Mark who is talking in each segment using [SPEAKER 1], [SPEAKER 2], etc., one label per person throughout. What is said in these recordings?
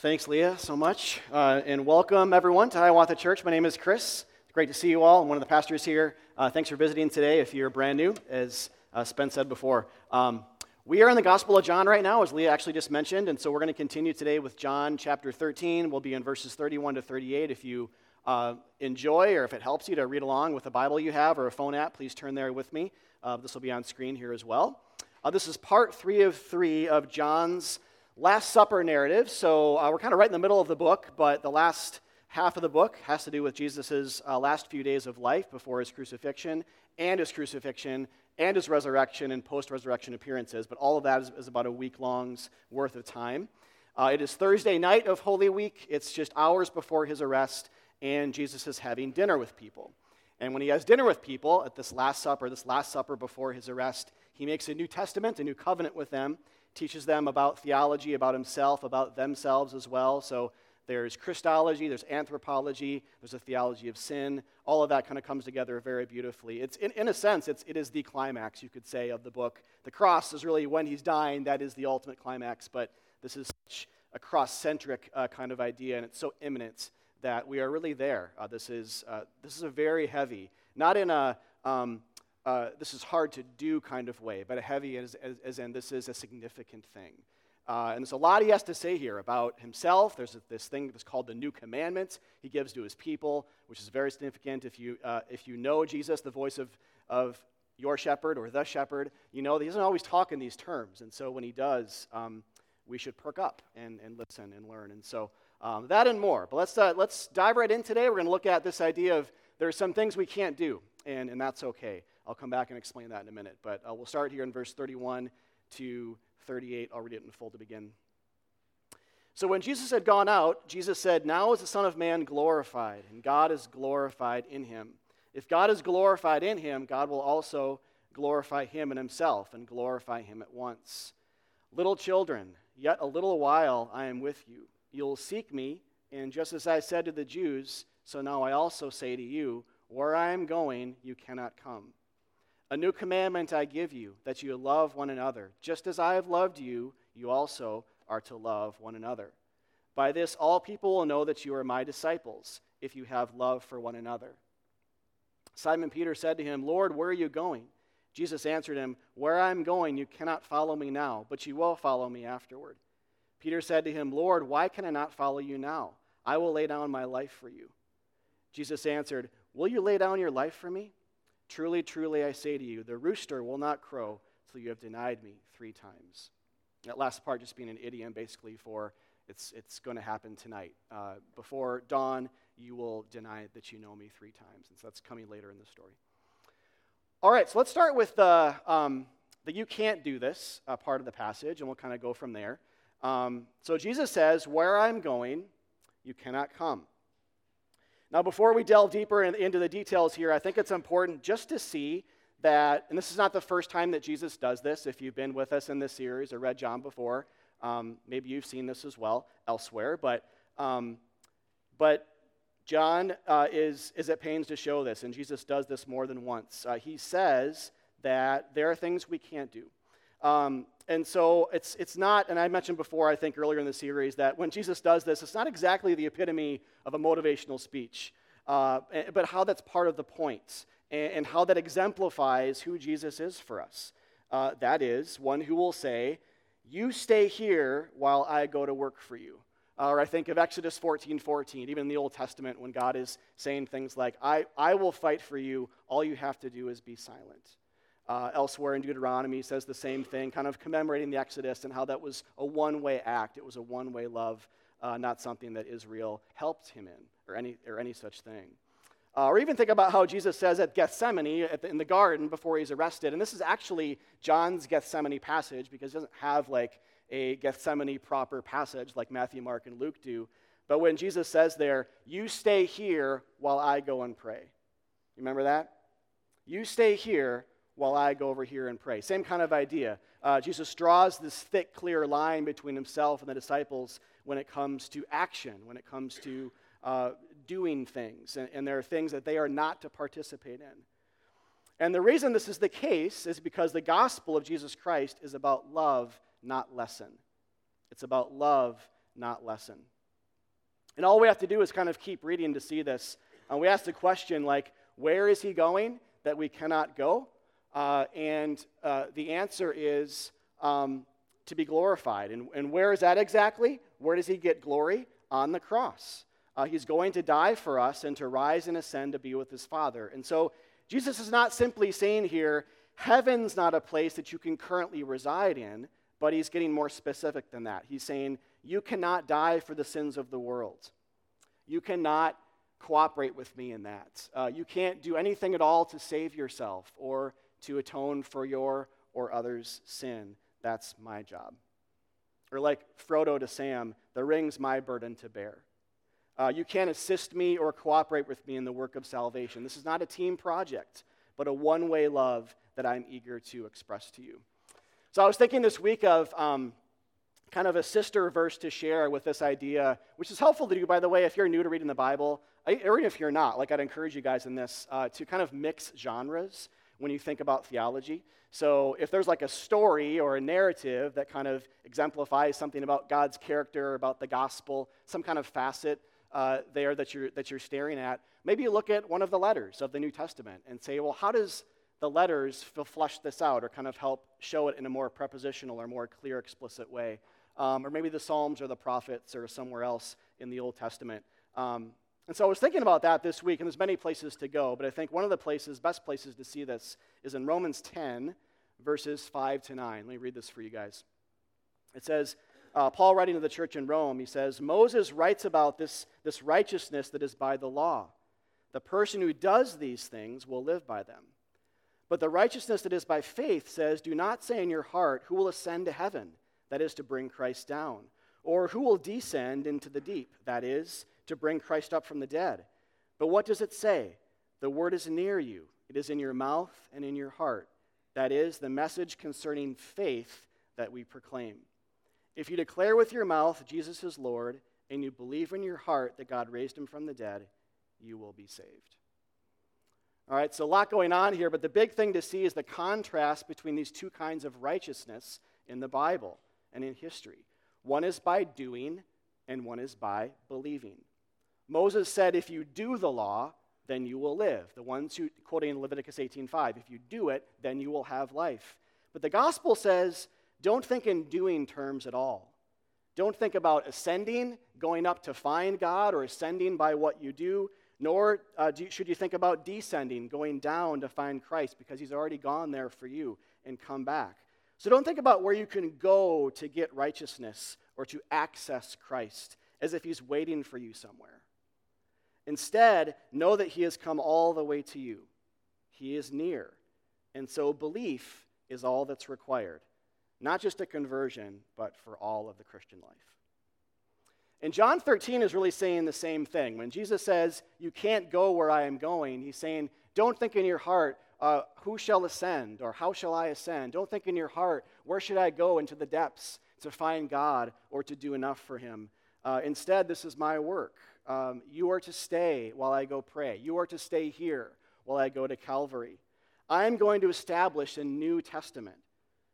[SPEAKER 1] Thanks, Leah, so much. Uh, and welcome, everyone, to Hiawatha Church. My name is Chris. It's great to see you all. I'm one of the pastors here. Uh, thanks for visiting today if you're brand new, as uh, Spence said before. Um, we are in the Gospel of John right now, as Leah actually just mentioned, and so we're going to continue today with John chapter 13. We'll be in verses 31 to 38. If you uh, enjoy or if it helps you to read along with a Bible you have or a phone app, please turn there with me. Uh, this will be on screen here as well. Uh, this is part three of three of John's Last Supper narrative. So uh, we're kind of right in the middle of the book, but the last half of the book has to do with Jesus' uh, last few days of life before his crucifixion and his crucifixion and his resurrection and post resurrection appearances. But all of that is, is about a week long's worth of time. Uh, it is Thursday night of Holy Week. It's just hours before his arrest, and Jesus is having dinner with people. And when he has dinner with people at this Last Supper, this Last Supper before his arrest, he makes a New Testament, a new covenant with them teaches them about theology, about himself, about themselves as well. So there's Christology, there's anthropology, there's a theology of sin. All of that kind of comes together very beautifully. It's, in, in a sense, it's, it is the climax, you could say, of the book. The cross is really when he's dying, that is the ultimate climax, but this is such a cross centric uh, kind of idea, and it's so imminent that we are really there. Uh, this, is, uh, this is a very heavy, not in a um, uh, this is hard to do kind of way, but a heavy as, as, as in this is a significant thing. Uh, and there's a lot he has to say here about himself. There's this thing that's called the New Commandment he gives to his people, which is very significant. If you, uh, if you know Jesus, the voice of, of your shepherd or the shepherd, you know he doesn't always talk in these terms. And so when he does, um, we should perk up and, and listen and learn. And so um, that and more. But let's, uh, let's dive right in today. We're going to look at this idea of there are some things we can't do, and, and that's okay. I'll come back and explain that in a minute. But uh, we'll start here in verse 31 to 38. I'll read it in full to begin. So when Jesus had gone out, Jesus said, Now is the Son of Man glorified, and God is glorified in him. If God is glorified in him, God will also glorify him in himself and glorify him at once. Little children, yet a little while I am with you. You'll seek me, and just as I said to the Jews, so now I also say to you, Where I am going, you cannot come. A new commandment I give you, that you love one another. Just as I have loved you, you also are to love one another. By this, all people will know that you are my disciples, if you have love for one another. Simon Peter said to him, Lord, where are you going? Jesus answered him, Where I am going, you cannot follow me now, but you will follow me afterward. Peter said to him, Lord, why can I not follow you now? I will lay down my life for you. Jesus answered, Will you lay down your life for me? Truly, truly, I say to you, the rooster will not crow till you have denied me three times. That last part just being an idiom basically for it's, it's going to happen tonight. Uh, before dawn, you will deny that you know me three times. And so that's coming later in the story. All right, so let's start with the, um, the you can't do this uh, part of the passage, and we'll kind of go from there. Um, so Jesus says, Where I'm going, you cannot come. Now, before we delve deeper in, into the details here, I think it's important just to see that, and this is not the first time that Jesus does this. If you've been with us in this series or read John before, um, maybe you've seen this as well elsewhere. But, um, but John uh, is, is at pains to show this, and Jesus does this more than once. Uh, he says that there are things we can't do. Um, and so it's, it's not, and I mentioned before, I think earlier in the series, that when Jesus does this, it's not exactly the epitome of a motivational speech, uh, but how that's part of the point and, and, how that exemplifies who Jesus is for us. Uh, that is, one who will say, You stay here while I go to work for you. or I think of Exodus 14 14, even in the Old Testament, when God is saying things like, I, I will fight for you, all you have to do is be silent. Uh, elsewhere in Deuteronomy says the same thing, kind of commemorating the Exodus and how that was a one way act. It was a one way love, uh, not something that Israel helped him in or any, or any such thing. Uh, or even think about how Jesus says at Gethsemane at the, in the garden before he's arrested. And this is actually John's Gethsemane passage because he doesn't have like a Gethsemane proper passage like Matthew, Mark, and Luke do. But when Jesus says there, You stay here while I go and pray. You remember that? You stay here while I go over here and pray. Same kind of idea. Uh, Jesus draws this thick, clear line between himself and the disciples when it comes to action, when it comes to uh, doing things. And, and there are things that they are not to participate in. And the reason this is the case is because the gospel of Jesus Christ is about love, not lesson. It's about love, not lesson. And all we have to do is kind of keep reading to see this. And we ask the question, like, where is he going that we cannot go? Uh, and uh, the answer is um, to be glorified. And, and where is that exactly? Where does he get glory? On the cross. Uh, he's going to die for us and to rise and ascend to be with his Father. And so Jesus is not simply saying here, heaven's not a place that you can currently reside in, but he's getting more specific than that. He's saying, you cannot die for the sins of the world. You cannot cooperate with me in that. Uh, you can't do anything at all to save yourself or to atone for your or others' sin. That's my job. Or like Frodo to Sam, the ring's my burden to bear. Uh, you can't assist me or cooperate with me in the work of salvation. This is not a team project, but a one way love that I'm eager to express to you. So I was thinking this week of um, kind of a sister verse to share with this idea, which is helpful to do, by the way, if you're new to reading the Bible, or even if you're not. Like, I'd encourage you guys in this uh, to kind of mix genres when you think about theology. So, if there's like a story or a narrative that kind of exemplifies something about God's character, about the gospel, some kind of facet uh, there that you're, that you're staring at, maybe you look at one of the letters of the New Testament and say, well, how does the letters flesh this out or kind of help show it in a more prepositional or more clear, explicit way? Um, or maybe the Psalms or the prophets or somewhere else in the Old Testament. Um, and so I was thinking about that this week, and there's many places to go, but I think one of the places, best places to see this, is in Romans 10, verses 5 to 9. Let me read this for you guys. It says, uh, Paul writing to the church in Rome, he says, Moses writes about this, this righteousness that is by the law. The person who does these things will live by them. But the righteousness that is by faith says, Do not say in your heart, Who will ascend to heaven? That is, to bring Christ down. Or who will descend into the deep? That is, to bring Christ up from the dead. But what does it say? The word is near you, it is in your mouth and in your heart. That is the message concerning faith that we proclaim. If you declare with your mouth Jesus is Lord, and you believe in your heart that God raised him from the dead, you will be saved. All right, so a lot going on here, but the big thing to see is the contrast between these two kinds of righteousness in the Bible and in history. One is by doing, and one is by believing. Moses said, If you do the law, then you will live. The ones who, quoting Leviticus 18:5, if you do it, then you will have life. But the gospel says, don't think in doing terms at all. Don't think about ascending, going up to find God, or ascending by what you do, nor uh, do, should you think about descending, going down to find Christ, because he's already gone there for you and come back. So don't think about where you can go to get righteousness or to access Christ as if he's waiting for you somewhere. Instead, know that he has come all the way to you. He is near. And so belief is all that's required. Not just a conversion, but for all of the Christian life. And John 13 is really saying the same thing. When Jesus says, You can't go where I am going, he's saying, Don't think in your heart, uh, Who shall ascend? or How shall I ascend? Don't think in your heart, Where should I go into the depths to find God or to do enough for him? Uh, instead, this is my work. Um, you are to stay while I go pray. You are to stay here while I go to Calvary. I'm going to establish a new testament,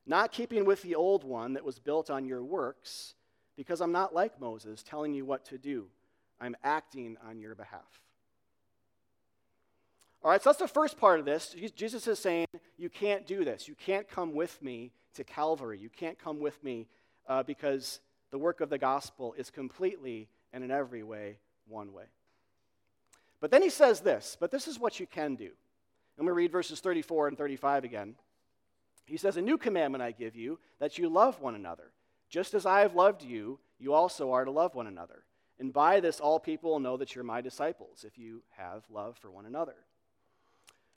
[SPEAKER 1] not keeping with the old one that was built on your works, because I'm not like Moses telling you what to do. I'm acting on your behalf. All right, so that's the first part of this. Jesus is saying, You can't do this. You can't come with me to Calvary. You can't come with me uh, because the work of the gospel is completely and in every way one way. But then he says this, but this is what you can do. Let me read verses 34 and 35 again. He says, A new commandment I give you, that you love one another. Just as I have loved you, you also are to love one another. And by this, all people will know that you're my disciples, if you have love for one another.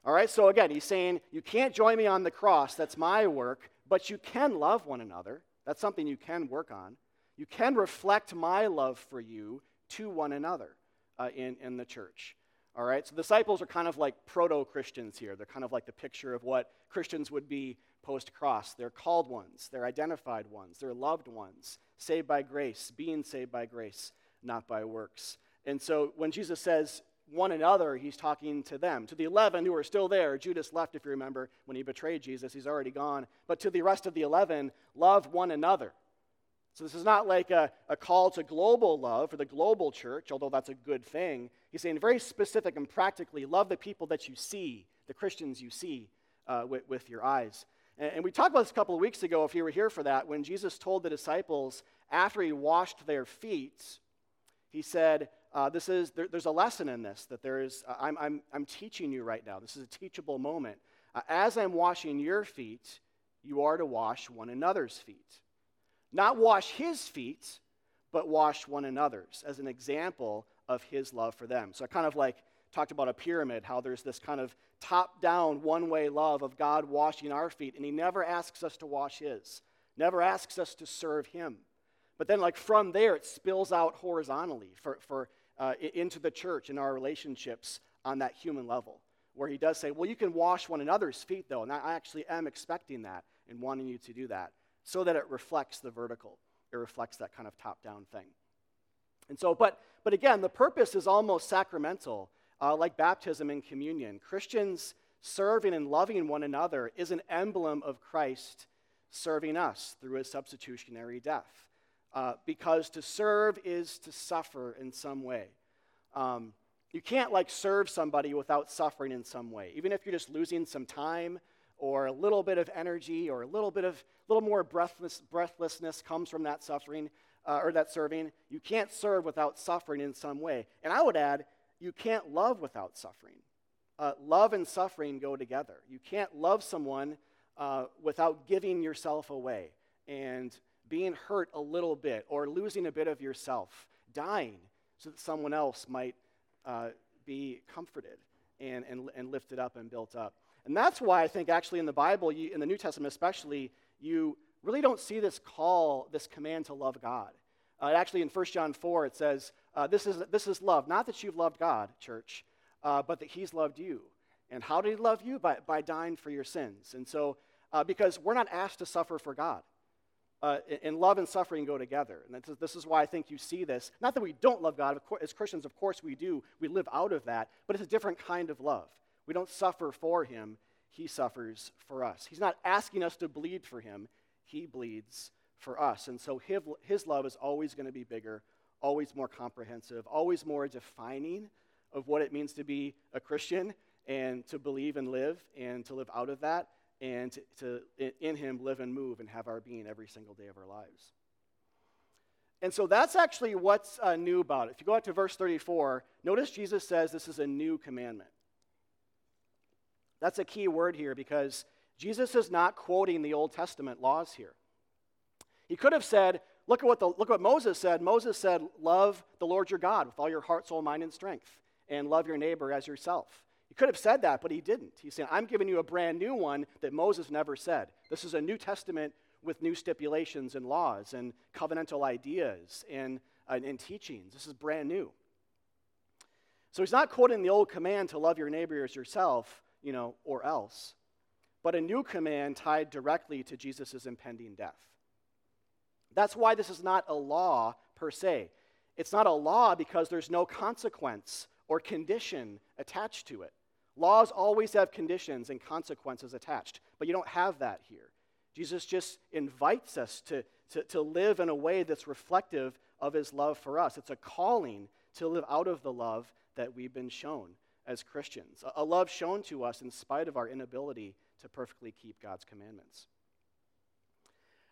[SPEAKER 1] All right, so again, he's saying, You can't join me on the cross, that's my work, but you can love one another. That's something you can work on. You can reflect my love for you to one another uh, in, in the church. All right, so disciples are kind of like proto Christians here. They're kind of like the picture of what Christians would be post cross. They're called ones, they're identified ones, they're loved ones, saved by grace, being saved by grace, not by works. And so when Jesus says one another, he's talking to them. To the 11 who are still there, Judas left, if you remember, when he betrayed Jesus, he's already gone. But to the rest of the 11, love one another. So this is not like a, a call to global love for the global church, although that's a good thing. He's saying very specific and practically love the people that you see, the Christians you see uh, with, with, your eyes. And, and we talked about this a couple of weeks ago, if you were here for that, when Jesus told the disciples after he washed their feet, he said, uh, this is, there, there's a lesson in this that there is, uh, I'm, I'm, I'm teaching you right now. This is a teachable moment. Uh, as I'm washing your feet, you are to wash one another's feet. Not wash his feet, but wash one another's as an example of his love for them. So I kind of like talked about a pyramid, how there's this kind of top down, one way love of God washing our feet, and he never asks us to wash his, never asks us to serve him. But then, like from there, it spills out horizontally for, for, uh, into the church and our relationships on that human level, where he does say, Well, you can wash one another's feet, though, and I actually am expecting that and wanting you to do that so that it reflects the vertical. It reflects that kind of top down thing. And so, but, but again, the purpose is almost sacramental, uh, like baptism and communion. Christians serving and loving one another is an emblem of Christ serving us through his substitutionary death. Uh, because to serve is to suffer in some way. Um, you can't like serve somebody without suffering in some way. Even if you're just losing some time or a little bit of energy or a little bit of little more breathless, breathlessness comes from that suffering uh, or that serving. You can't serve without suffering in some way. And I would add, you can't love without suffering. Uh, love and suffering go together. You can't love someone uh, without giving yourself away and being hurt a little bit or losing a bit of yourself, dying so that someone else might uh, be comforted and, and, and lifted up and built up. And that's why I think actually in the Bible, you, in the New Testament especially, you really don't see this call, this command to love God. Uh, actually, in 1 John 4, it says, uh, this, is, this is love. Not that you've loved God, church, uh, but that He's loved you. And how did He love you? By, by dying for your sins. And so, uh, because we're not asked to suffer for God. Uh, and love and suffering go together. And this is why I think you see this. Not that we don't love God, as Christians, of course we do. We live out of that, but it's a different kind of love. We don't suffer for him, he suffers for us. He's not asking us to bleed for him, he bleeds for us. And so his, his love is always going to be bigger, always more comprehensive, always more defining of what it means to be a Christian and to believe and live and to live out of that and to, to in him live and move and have our being every single day of our lives. And so that's actually what's uh, new about it. If you go out to verse 34, notice Jesus says this is a new commandment. That's a key word here because Jesus is not quoting the Old Testament laws here. He could have said, look at what, the, look what Moses said. Moses said, Love the Lord your God with all your heart, soul, mind, and strength, and love your neighbor as yourself. He could have said that, but he didn't. He said, I'm giving you a brand new one that Moses never said. This is a New Testament with new stipulations and laws and covenantal ideas and, uh, and teachings. This is brand new. So he's not quoting the old command to love your neighbor as yourself you know, or else, but a new command tied directly to Jesus' impending death. That's why this is not a law per se. It's not a law because there's no consequence or condition attached to it. Laws always have conditions and consequences attached, but you don't have that here. Jesus just invites us to, to, to live in a way that's reflective of his love for us. It's a calling to live out of the love that we've been shown as Christians, a love shown to us in spite of our inability to perfectly keep God's commandments.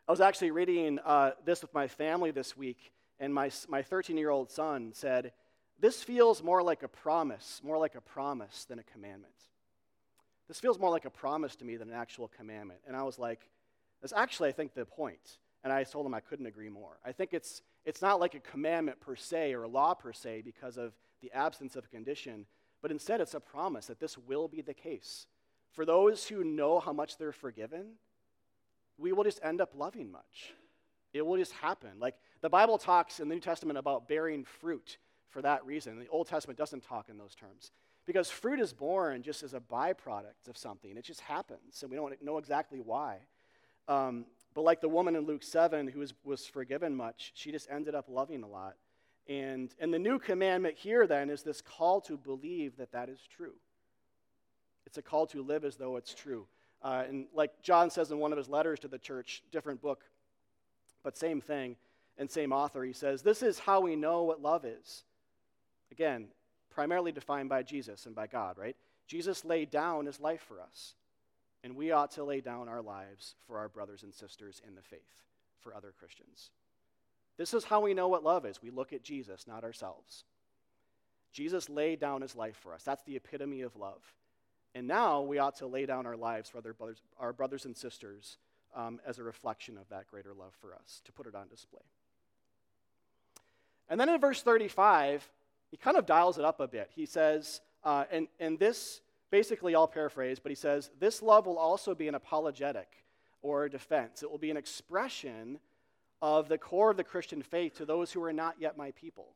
[SPEAKER 1] I was actually reading uh, this with my family this week, and my, my 13 year old son said, This feels more like a promise, more like a promise than a commandment. This feels more like a promise to me than an actual commandment. And I was like, That's actually, I think, the point. And I told him I couldn't agree more. I think it's, it's not like a commandment per se or a law per se because of the absence of a condition, but instead it's a promise that this will be the case. For those who know how much they're forgiven, we will just end up loving much. It will just happen. Like the Bible talks in the New Testament about bearing fruit for that reason. The Old Testament doesn't talk in those terms. Because fruit is borne just as a byproduct of something. It just happens, and we don't know exactly why. Um, but like the woman in Luke 7 who was, was forgiven much, she just ended up loving a lot. And, and the new commandment here then is this call to believe that that is true. It's a call to live as though it's true. Uh, and like John says in one of his letters to the church, different book, but same thing. and same author, he says, This is how we know what love is. Again, primarily defined by Jesus and by God, right? Jesus laid down his life for us, and we ought to lay down our lives for our brothers and sisters in the faith, for other Christians. This is how we know what love is. We look at Jesus, not ourselves. Jesus laid down his life for us. That's the epitome of love. And now we ought to lay down our lives for other brothers, our brothers and sisters um, as a reflection of that greater love for us, to put it on display. And then in verse 35, he kind of dials it up a bit. He says, uh, and, and this, basically, I'll paraphrase, but he says, this love will also be an apologetic or a defense. It will be an expression of the core of the Christian faith to those who are not yet my people.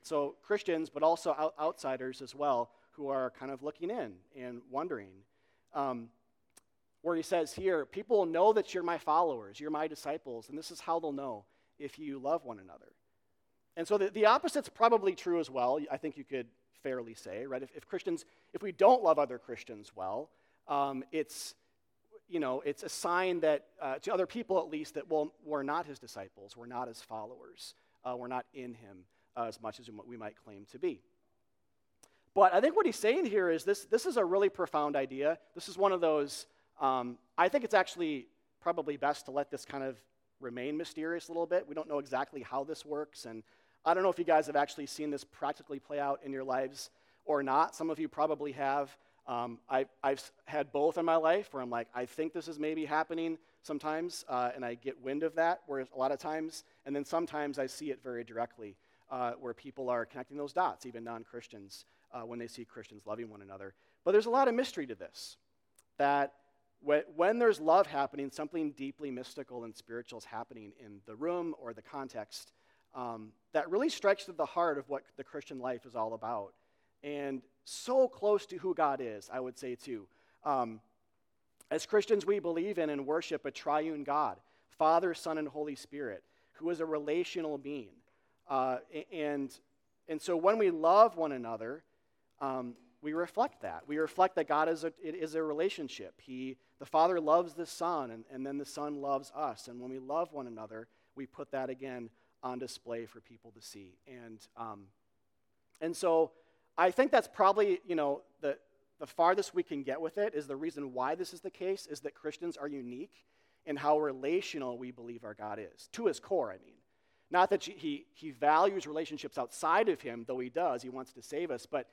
[SPEAKER 1] So, Christians, but also out- outsiders as well, who are kind of looking in and wondering. Um, where he says here, people will know that you're my followers, you're my disciples, and this is how they'll know if you love one another. And so the, the opposite's probably true as well, I think you could fairly say, right? If, if Christians, if we don't love other Christians well, um, it's, you know, it's a sign that, uh, to other people at least, that well, we're not his disciples, we're not his followers, uh, we're not in him uh, as much as we might claim to be. But I think what he's saying here is this, this is a really profound idea. This is one of those, um, I think it's actually probably best to let this kind of remain mysterious a little bit. We don't know exactly how this works, and I don't know if you guys have actually seen this practically play out in your lives or not. Some of you probably have. Um, I, have had both in my life where I'm like, I think this is maybe happening sometimes, uh, and I get wind of that, where a lot of times, and then sometimes I see it very directly, uh, where people are connecting those dots, even non Christians, uh, when they see Christians loving one another. But there's a lot of mystery to this. That when there's love happening, something deeply mystical and spiritual is happening in the room or the context um, that really strikes to the heart of what the Christian life is all about. And so close to who God is, I would say, too. Um, as Christians, we believe in and worship a triune God, Father, Son, and Holy Spirit, who is a relational being. Uh, and, and so when we love one another, um, we reflect that. We reflect that God is a, it is a relationship. He, the Father loves the Son, and, and then the Son loves us. And when we love one another, we put that again on display for people to see. And, um, and so I think that's probably, you know, the, the farthest we can get with it is the reason why this is the case is that Christians are unique in how relational we believe our God is, to his core, I mean. Not that he, he values relationships outside of him, though he does, he wants to save us, but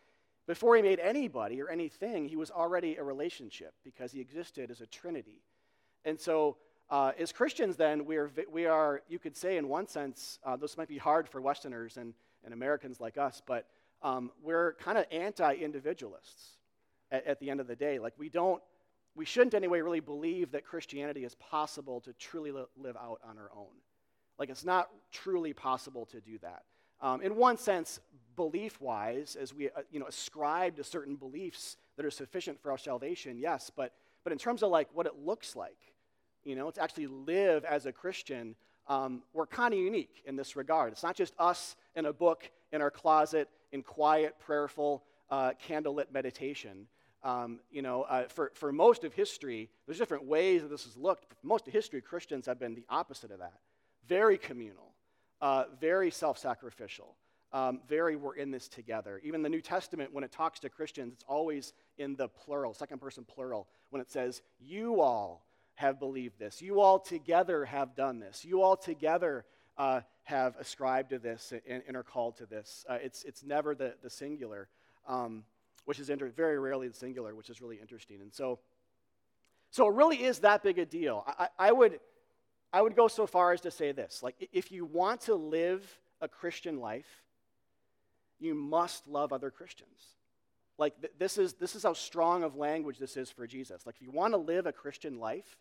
[SPEAKER 1] before he made anybody or anything, he was already a relationship because he existed as a trinity. And so uh, as Christians, then, we are, we are, you could say, in one sense, uh, this might be hard for Westerners and, and Americans like us, but um, we're kind of anti individualists at, at, the end of the day. Like, we don't, we shouldn't anyway really believe that Christianity is possible to truly li- live out on our own. Like, it's not truly possible to do that. Um, in one sense, belief wise, as we uh, you know, ascribe to certain beliefs that are sufficient for our salvation, yes, but, but in terms of like what it looks like, you know, to actually live as a Christian, um, we're kind of unique in this regard. It's not just us in a book in our closet in quiet, prayerful, uh, candlelit meditation. Um, you know, uh, for, for most of history, there's different ways that this has looked. For most of history, Christians have been the opposite of that. Very communal, uh, very self sacrificial, um, very we're in this together. Even the New Testament, when it talks to Christians, it's always in the plural, second person plural, when it says, you all have believed this. You all together have done this. You all together uh, have ascribed to this and, and, are called to this. Uh, it's, it's never the, the singular, um, which is inter- very rarely the singular, which is really interesting. And so, so it really is that big a deal. I, I, would, I would go so far as to say this like, if you want to live a Christian life, you must love other Christians. Like, th- this, is, this is how strong of language this is for Jesus. Like, if you want to live a Christian life,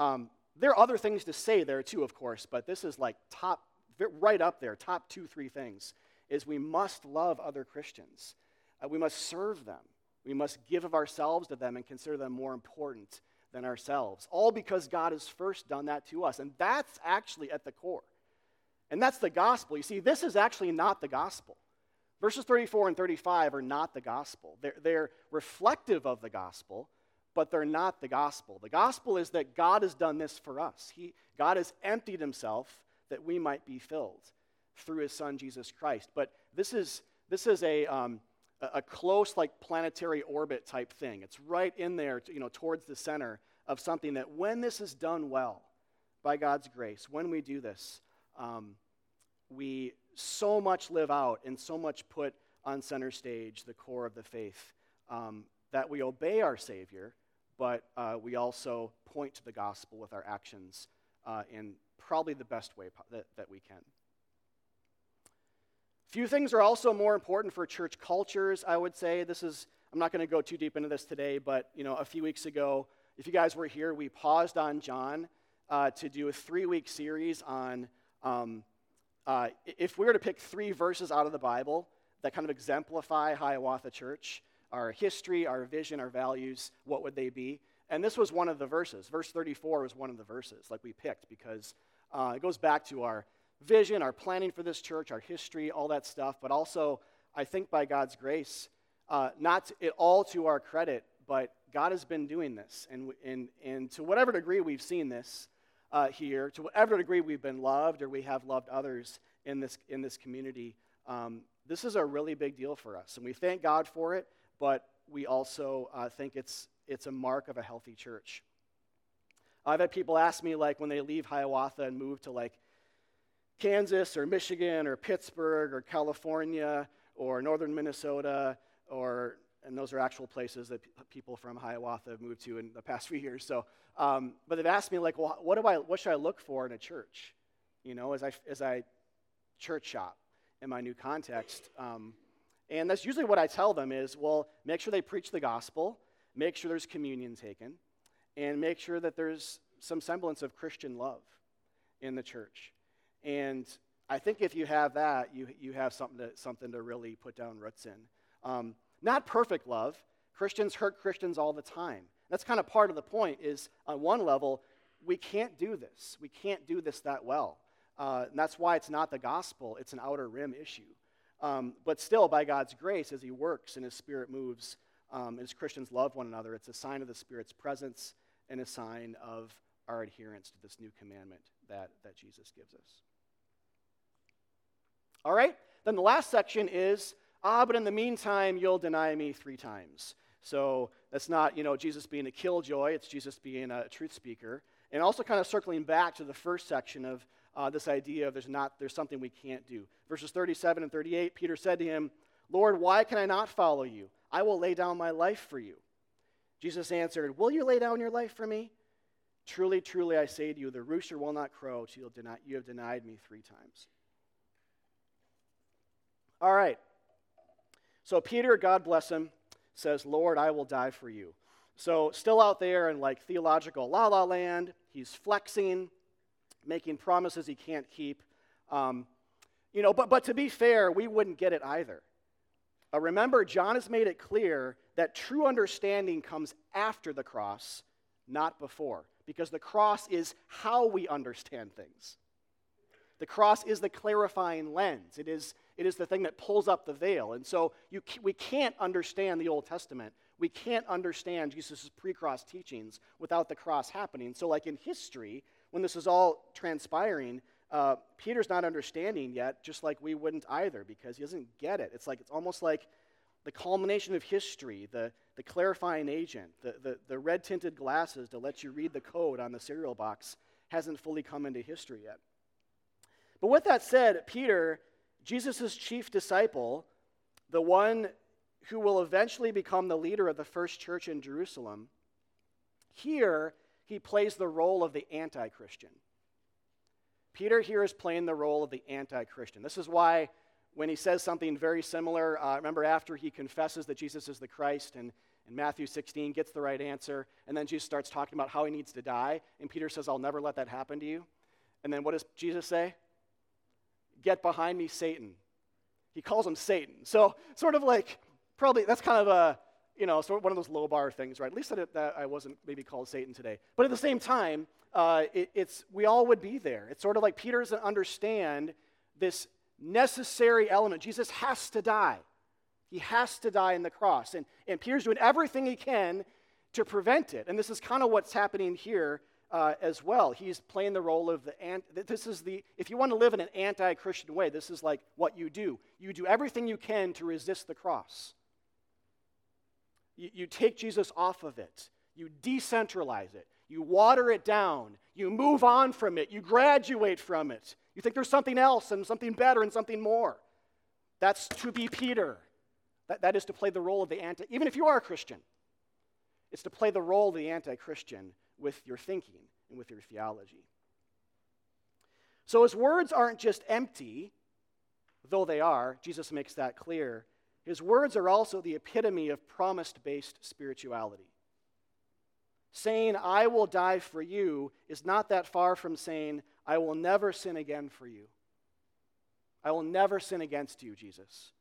[SPEAKER 1] um, there are other things to say there too, of course, but this is like top, right up there, top two, three things, is we must love other Christians. Uh, we must serve them. We must give of ourselves to them and consider them more important than ourselves. All because God has first done that to us. And that's actually at the core. And that's the gospel. You see, this is actually not the gospel. Verses 34 and 35 are not the gospel. They're, they're reflective of the gospel, but they're not the gospel. The gospel is that God has done this for us. He, God has emptied himself that we might be filled through his son Jesus Christ. But this is, this is a, um, a close, like planetary orbit type thing. It's right in there, you know, towards the center of something that when this is done well, by God's grace, when we do this, um, we so much live out and so much put on center stage the core of the faith um, that we obey our Savior, but uh, we also point to the gospel with our actions uh, in probably the best way that, that we can. Few things are also more important for church cultures, I would say. This is, I'm not going to go too deep into this today, but, you know, a few weeks ago, if you guys were here, we paused on John uh, to do a three week series on um, uh, if we were to pick three verses out of the Bible that kind of exemplify Hiawatha Church, our history, our vision, our values, what would they be? And this was one of the verses. Verse 34 was one of the verses, like we picked, because uh, it goes back to our vision, our planning for this church, our history, all that stuff, but also, I think by God's grace, uh, not it all to our credit, but God has been doing this. And, and, and to whatever degree we've seen this uh, here, to whatever degree we've been loved or we have loved others in this, in this community, um, this is a really big deal for us. And we thank God for it, but we also uh, think it's, it's a mark of a healthy church. I've had people ask me, like, when they leave Hiawatha and move to, like, Kansas or Michigan or Pittsburgh or California or northern Minnesota or and those are actual places that p- people from Hiawatha have moved to in the past few years. So, um, but they've asked me like, well, what do I, what should I look for in a church? You know, as I as I church shop in my new context, um, and that's usually what I tell them is, well, make sure they preach the gospel, make sure there's communion taken, and make sure that there's some semblance of Christian love in the church. And I think if you have that, you, you have something to, something to really put down roots in. Um, not perfect love. Christians hurt Christians all the time. That's kind of part of the point is on one level, we can't do this. We can't do this that well. Uh, and that's why it's not the gospel, it's an outer rim issue. Um, but still, by God's grace, as He works and His Spirit moves, um, as Christians love one another, it's a sign of the Spirit's presence and a sign of our adherence to this new commandment that, that Jesus gives us. All right, then the last section is, ah, but in the meantime, you'll deny me three times. So that's not, you know, Jesus being a killjoy, it's Jesus being a truth speaker. And also kind of circling back to the first section of uh, this idea of there's, not, there's something we can't do. Verses 37 and 38, Peter said to him, Lord, why can I not follow you? I will lay down my life for you. Jesus answered, Will you lay down your life for me? Truly, truly, I say to you, the rooster will not crow till you have denied me three times. All right. So Peter, God bless him, says, Lord, I will die for you. So, still out there in like theological la la land, he's flexing, making promises he can't keep. Um, you know, but, but to be fair, we wouldn't get it either. Uh, remember, John has made it clear that true understanding comes after the cross, not before, because the cross is how we understand things. The cross is the clarifying lens. It is, it is the thing that pulls up the veil. And so you, we can't understand the Old Testament. We can't understand Jesus' pre cross teachings without the cross happening. So, like in history, when this is all transpiring, uh, Peter's not understanding yet, just like we wouldn't either, because he doesn't get it. It's like it's almost like the culmination of history, the, the clarifying agent, the, the, the red tinted glasses to let you read the code on the cereal box hasn't fully come into history yet. But with that said, Peter, Jesus' chief disciple, the one who will eventually become the leader of the first church in Jerusalem, here he plays the role of the anti Christian. Peter here is playing the role of the anti Christian. This is why when he says something very similar, uh, remember after he confesses that Jesus is the Christ and in Matthew 16 gets the right answer, and then Jesus starts talking about how he needs to die, and Peter says, I'll never let that happen to you. And then what does Jesus say? Get behind me, Satan. He calls him Satan. So, sort of like, probably, that's kind of a, you know, sort of one of those low bar things, right? At least that, that I wasn't maybe called Satan today. But at the same time, uh, it, it's, we all would be there. It's sort of like Peter doesn't understand this necessary element. Jesus has to die. He has to die in the cross. And, and Peter's doing everything he can to prevent it. And this is kind of what's happening here uh, as well. He's playing the role of the ant. This is the if you want to live in an anti-Christian way, this is like what you do. You do everything you can to resist the cross. You, you take Jesus off of it. You decentralize it. You water it down. You move on from it. You graduate from it. You think there's something else and something better and something more. That's to be Peter. That, that is to play the role of the anti, even if you are a Christian, it's to play the role of the anti Christian with your thinking and with your theology. So his words aren't just empty, though they are, Jesus makes that clear. His words are also the epitome of promise based spirituality. Saying, I will die for you, is not that far from saying, I will never sin again for you. I will never sin against you, Jesus.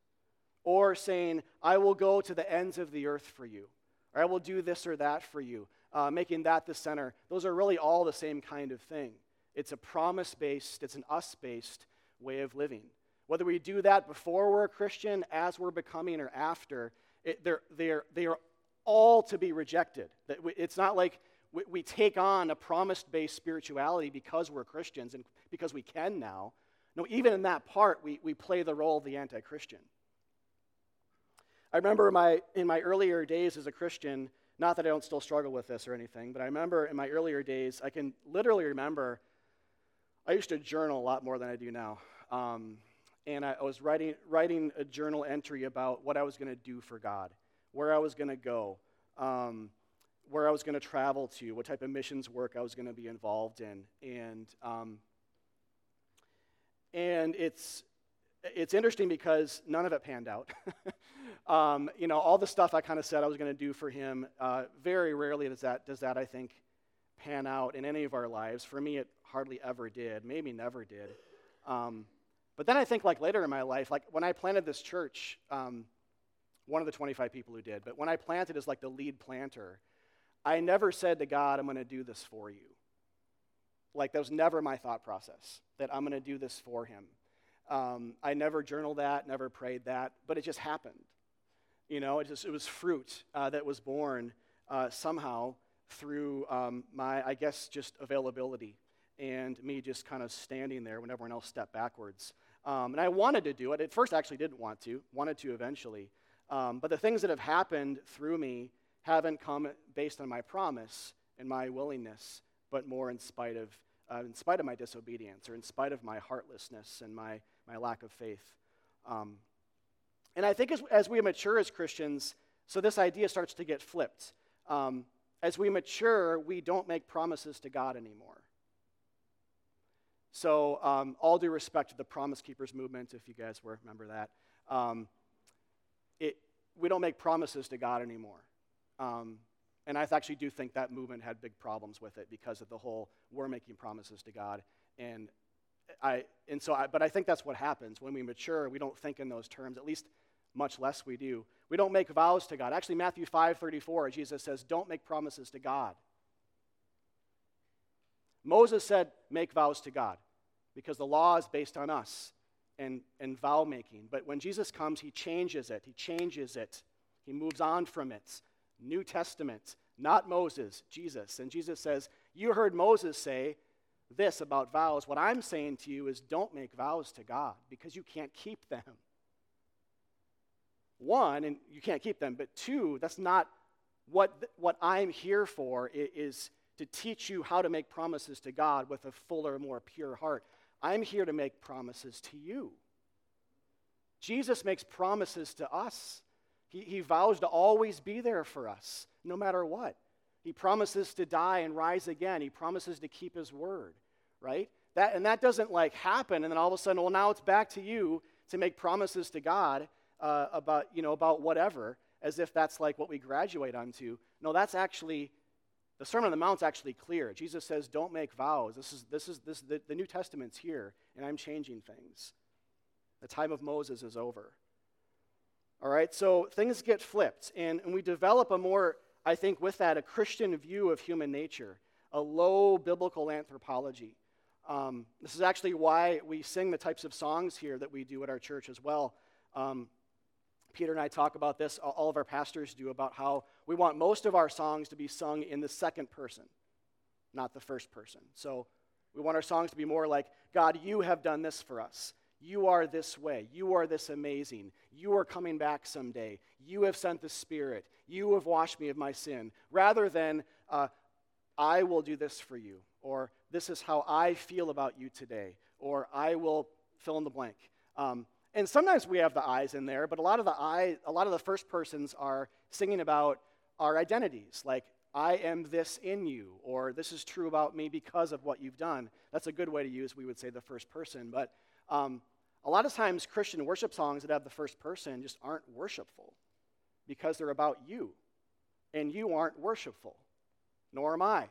[SPEAKER 1] Or saying, I will go to the ends of the earth for you. Or I will do this or that for you, uh, making that the center. Those are really all the same kind of thing. It's a promise based, it's an us based way of living. Whether we do that before we're a Christian, as we're becoming, or after, it, they're, they're, they are all to be rejected. It's not like we take on a promise based spirituality because we're Christians and because we can now. No, even in that part, we, we play the role of the anti Christian. I remember my, in my earlier days as a Christian, not that I don't still struggle with this or anything, but I remember in my earlier days, I can literally remember I used to journal a lot more than I do now. Um, and I, was writing, writing a journal entry about what I was going to do for God, where I was going to go, um, where I was going to travel to, what type of missions work I was going to be involved in. And, um, and it's, it's interesting because none of it panned out. um, you know, all the stuff I kind of said I was going to do for him, uh, very rarely does that, does that, I think, pan out in any of our lives. For me, it hardly ever did, maybe never did. Um, but then I think, like, later in my life, like when I planted this church, um, one of the 25 people who did, but when I planted as like the lead planter, I never said to God, I'm going to do this for you. Like, that was never my thought process, that I'm going to do this for him. Um, I never journaled that, never prayed that, but it just happened. You know, it, just, it was fruit uh, that was borne uh, somehow through um, my, I guess, just availability and me just kind of standing there when everyone else stepped backwards. Um, and I wanted to do it. At first, I actually didn't want to, wanted to eventually. Um, but the things that have happened through me haven't come based on my promise and my willingness, but more in spite of, uh, in spite of my disobedience or in spite of my heartlessness and my, my lack of faith. Um, and I think as, as we mature as Christians, so this idea starts to get flipped. Um, as we mature, we don't make promises to God anymore. So, um, all due respect to the Promise Keepers movement, if you guys were remember that, um, it, we don't make promises to God anymore. Um, and I actually do think that movement had big problems with it because of the whole we're making promises to God. And, I, and so, I, but I think that's what happens. When we mature, we don't think in those terms, at least much less we do. We don't make vows to God. Actually, Matthew 5 34, Jesus says, Don't make promises to God. Moses said, Make vows to God because the law is based on us and, and vow making. But when Jesus comes, he changes it. He changes it. He moves on from it. New Testament, not Moses, Jesus. And Jesus says, You heard Moses say this about vows. What I'm saying to you is don't make vows to God because you can't keep them. One, and you can't keep them, but two, that's not what, what I'm here for, is to teach you how to make promises to God with a fuller, more pure heart. I'm here to make promises to you. Jesus makes promises to us. He, he vows to always be there for us, no matter what. He promises to die and rise again. He promises to keep his word, right? That, and that doesn't like happen, and then all of a sudden, well, now it's back to you to make promises to God uh, about, you know, about whatever, as if that's like what we graduate onto. No, that's actually the Sermon on the Mount's actually clear. Jesus says, Don't make vows. This is, this is, this, the, the New Testament's here, and I'm changing things. The time of Moses is over. All right, so things get flipped, and, and we develop a more, I think, with that, a Christian view of human nature, a low biblical anthropology. Um, this is actually why we sing the types of songs here that we do at our church as well. Um, Peter and I talk about this, all of our pastors do, about how we want most of our songs to be sung in the second person. not the first person. So we want our songs to be more like, God, you have done this for us. You are this way. You are this amazing. You are coming back someday. You have sent the Spirit. You have washed me of my sin. Rather than, uh, I will do this for you, or this is how I feel about you today, or I will fill in the blank. Um, and sometimes we have the eyes in there, but a lot of the I, a lot of the first persons are singing about our identities, like I am this in you, or this is true about me because of what you've done. That's a good way to use, we would say, the first person. But um, a lot of times, Christian worship songs that have the first person just aren't worshipful because they're about you, and you aren't worshipful, nor am I.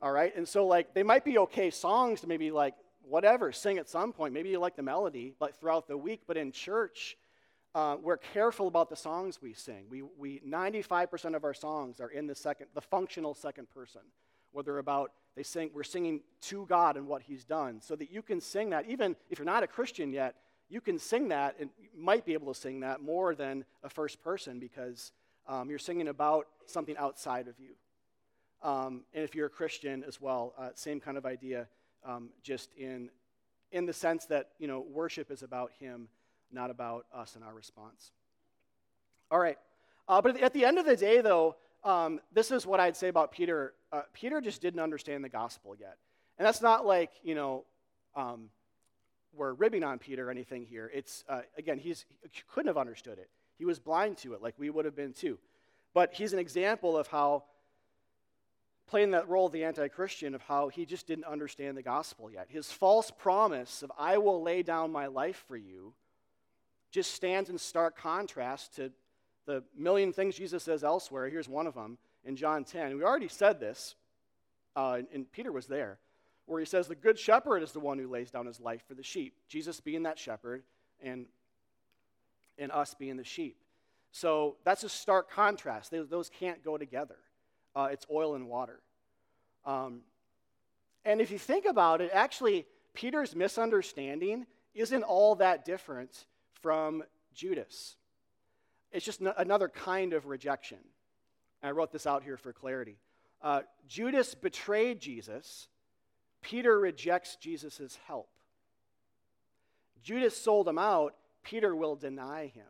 [SPEAKER 1] All right? And so, like, they might be okay songs to maybe, like, whatever, sing at some point. Maybe you like the melody, like, throughout the week, but in church, uh, we're careful about the songs we sing. We, we, 95% of our songs are in the second, the functional second person, where they're about, they sing, we're singing to God and what He's done, so that you can sing that, even if you're not a Christian yet, you can sing that and might be able to sing that more than a first person because um, you're singing about something outside of you. Um, and if you're a Christian as well, uh, same kind of idea, um, just in, in the sense that, you know, worship is about Him not about us and our response. All right. Uh, but at the end of the day, though, um, this is what I'd say about Peter. Uh, Peter just didn't understand the gospel yet. And that's not like, you know, um, we're ribbing on Peter or anything here. It's, uh, again, he's, he couldn't have understood it. He was blind to it, like we would have been too. But he's an example of how, playing that role of the anti Christian, of how he just didn't understand the gospel yet. His false promise of, I will lay down my life for you, just stands in stark contrast to the million things Jesus says elsewhere. Here's one of them in John 10. We already said this, uh, and Peter was there, where he says, The good shepherd is the one who lays down his life for the sheep. Jesus being that shepherd, and, and us being the sheep. So that's a stark contrast. They, those can't go together. Uh, it's oil and water. Um, and if you think about it, actually, Peter's misunderstanding isn't all that different from Judas. It's just another kind of rejection. I wrote this out here for clarity. Uh, Judas betrayed Jesus. Peter rejects Jesus' help. Judas sold him out. Peter will deny him.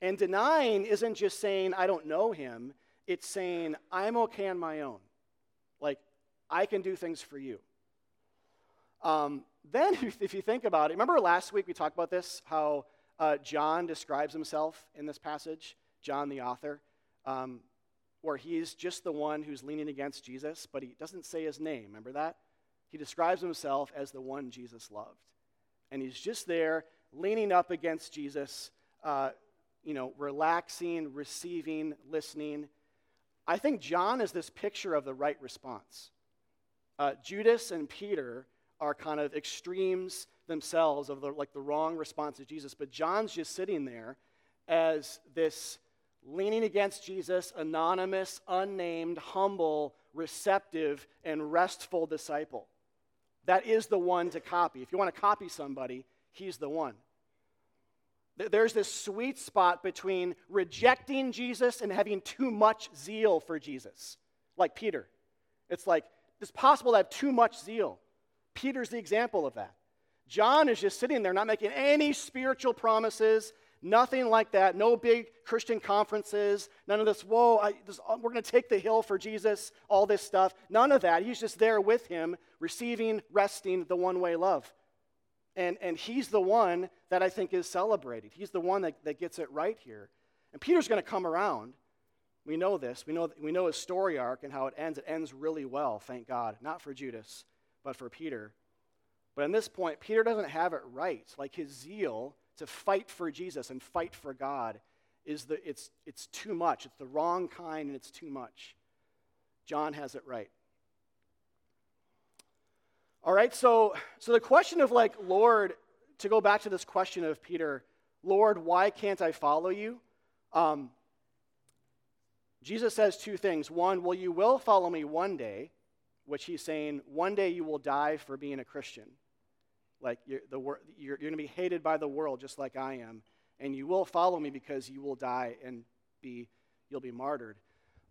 [SPEAKER 1] And denying isn't just saying, I don't know him, it's saying, I'm okay on my own. Like, I can do things for you. Um, then, if you think about it, remember last week we talked about this, how uh, John describes himself in this passage, John the author, um, where he's just the one who's leaning against Jesus, but he doesn't say his name. Remember that? He describes himself as the one Jesus loved. And he's just there, leaning up against Jesus, uh, you know, relaxing, receiving, listening. I think John is this picture of the right response. Uh, Judas and Peter are kind of extremes themselves of the, like the wrong response to Jesus. But John's just sitting there as this leaning against Jesus, anonymous, unnamed, humble, receptive, and restful disciple. That is the one to copy. If you want to copy somebody, he's the one. There's this sweet spot between rejecting Jesus and having too much zeal for Jesus, like Peter. It's like it's possible to have too much zeal. Peter's the example of that. John is just sitting there, not making any spiritual promises, nothing like that. No big Christian conferences, none of this, whoa, I, this, uh, we're going to take the hill for Jesus, all this stuff. None of that. He's just there with him, receiving, resting the one way love. And, and he's the one that I think is celebrated. He's the one that, that gets it right here. And Peter's going to come around. We know this. We know, we know his story arc and how it ends. It ends really well, thank God. Not for Judas, but for Peter. But in this point, Peter doesn't have it right. Like his zeal to fight for Jesus and fight for God is the it's it's too much. It's the wrong kind and it's too much. John has it right. All right, so so the question of like, Lord, to go back to this question of Peter, Lord, why can't I follow you? Um, Jesus says two things. One, well, you will follow me one day which he's saying, one day you will die for being a Christian. Like you're, the, you're, you're going to be hated by the world just like I am, and you will follow me because you will die and be, you'll be martyred.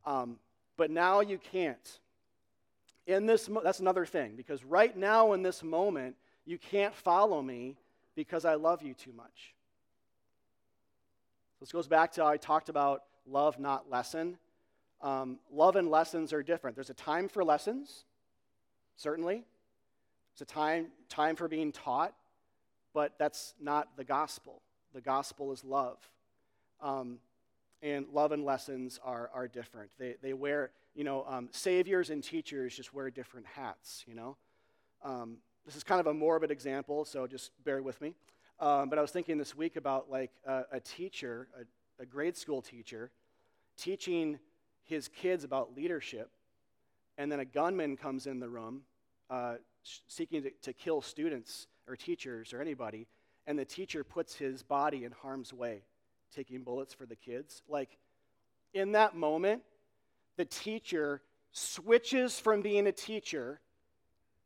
[SPEAKER 1] Um, but now you can't. In this, that's another thing, because right now in this moment, you can't follow me because I love you too much. This goes back to how I talked about love, not lesson. Um, love and lessons are different. There's a time for lessons, certainly. There's a time, time for being taught, but that's not the gospel. The gospel is love. Um, and love and lessons are, are different. They, they wear, you know, um, saviors and teachers just wear different hats, you know. Um, this is kind of a morbid example, so just bear with me. Um, but I was thinking this week about like a, a teacher, a, a, grade school teacher, teaching his kids about leadership, and then a gunman comes in the room uh, seeking to, to kill students or teachers or anybody, and the teacher puts his body in harm's way taking bullets for the kids. Like, in that moment, the teacher switches from being a teacher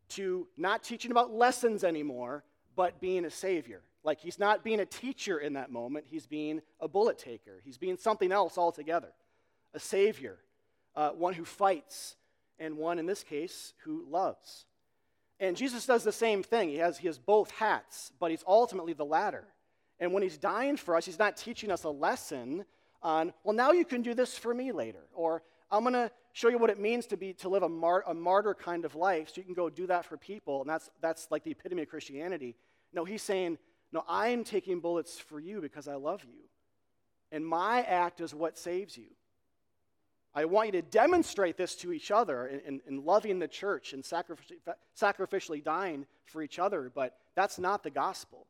[SPEAKER 1] to not teaching about lessons anymore, but being a savior. Like, he's not being a teacher in that moment, he's being a bullet taker. He's being something else altogether a savior, uh, one who fights, and one, in this case, who loves. And Jesus does the same thing. He has, he has both hats, but he's ultimately the latter. And when he's dying for us, he's not teaching us a lesson on, well, now you can do this for me later. Or I'm going to show you what it means to be to live a, mar- a martyr kind of life so you can go do that for people. And that's, that's like the epitome of Christianity. No, he's saying, no, I'm taking bullets for you because I love you. And my act is what saves you. I want you to demonstrate this to each other in, in, in loving the church and sacrificially, sacrificially dying for each other, but that's not the gospel.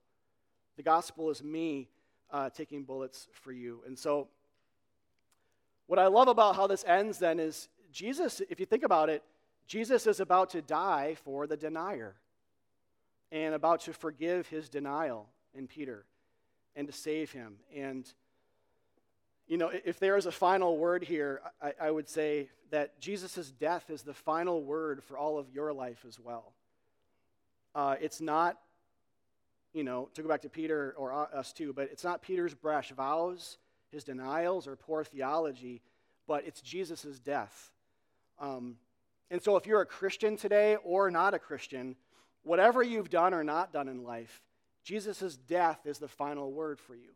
[SPEAKER 1] The gospel is me uh, taking bullets for you. And so, what I love about how this ends then is Jesus, if you think about it, Jesus is about to die for the denier and about to forgive his denial in Peter and to save him. And, you know, if there is a final word here, I, I would say that Jesus' death is the final word for all of your life as well. Uh, it's not you know, to go back to Peter or us too, but it's not Peter's brash vows, his denials, or poor theology, but it's Jesus' death. Um, and so if you're a Christian today or not a Christian, whatever you've done or not done in life, Jesus' death is the final word for you.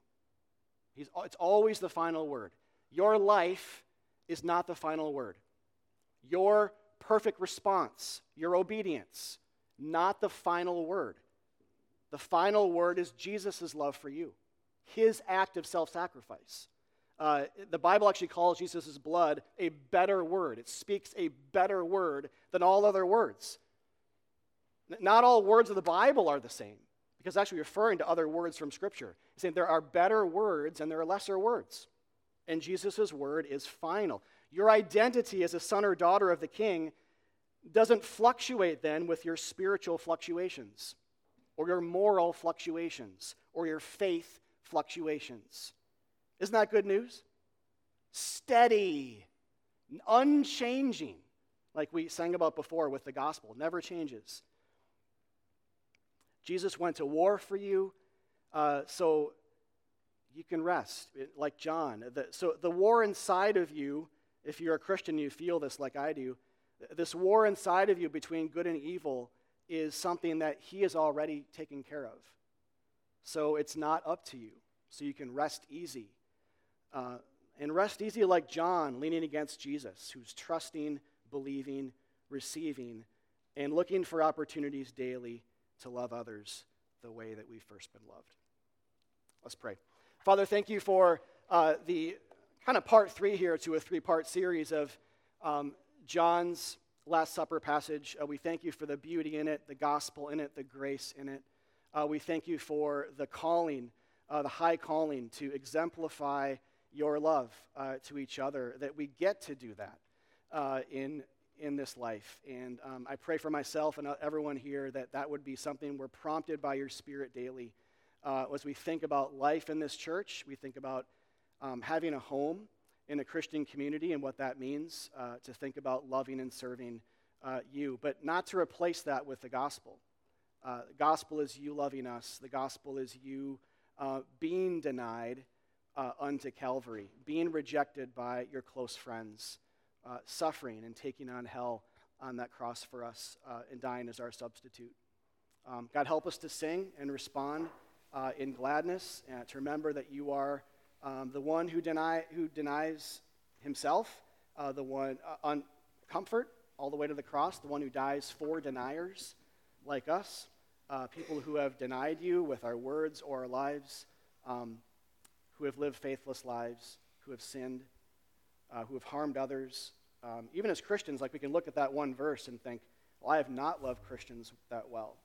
[SPEAKER 1] He's, it's always the final word. Your life is not the final word. Your perfect response, your obedience, not the final word. The final word is Jesus' love for you, his act of self sacrifice. Uh, the Bible actually calls Jesus' blood a better word. It speaks a better word than all other words. Not all words of the Bible are the same, because actually referring to other words from Scripture. He's saying there are better words and there are lesser words. And Jesus' word is final. Your identity as a son or daughter of the king doesn't fluctuate then with your spiritual fluctuations or your moral fluctuations or your faith fluctuations. Isn't that good news? Steady, unchanging, like we sang about before with the gospel, never changes. Jesus went to war for you, uh, so you can rest, like John. The, so the war inside of you, if you're a Christian, you feel this like I do. This war inside of you between good and evil is something that He has already taken care of. So it's not up to you. So you can rest easy. Uh, and rest easy like John, leaning against Jesus, who's trusting, believing, receiving, and looking for opportunities daily to love others the way that we've first been loved. Let's pray. Father, thank you for uh, the kind of part three here to a three part series of um, John's Last Supper passage. Uh, we thank you for the beauty in it, the gospel in it, the grace in it. Uh, we thank you for the calling, uh, the high calling to exemplify your love uh, to each other, that we get to do that uh, in, in this life. And um, I pray for myself and everyone here that that would be something we're prompted by your Spirit daily. Uh, as we think about life in this church, we think about um, having a home in a Christian community and what that means uh, to think about loving and serving uh, you, but not to replace that with the gospel. Uh, the gospel is you loving us, the gospel is you uh, being denied uh, unto Calvary, being rejected by your close friends, uh, suffering and taking on hell on that cross for us uh, and dying as our substitute. Um, God, help us to sing and respond in gladness and to remember that you are um, the one who, deny, who denies himself, the one on comfort all the way to the cross, the one who dies for deniers like us, uh, people who have denied you with our words or our lives, um, who have lived faithless lives, who have sinned, uh, who have harmed others. Um, even as Christians, like we can look at that one verse and think, well, I have not loved Christians that well.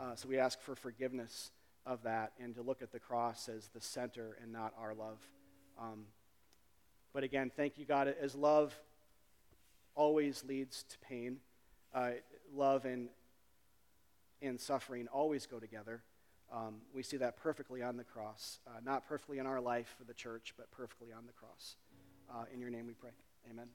[SPEAKER 1] Uh, so we ask for forgiveness of that and to look at the cross as the center and not our love. Um, but again, thank you, God, as love always leads to pain, uh, love and, and suffering always go together. Um, we see that perfectly on the cross, uh, not perfectly in our life for the church, but perfectly on the cross. Uh, in your name we pray. Amen.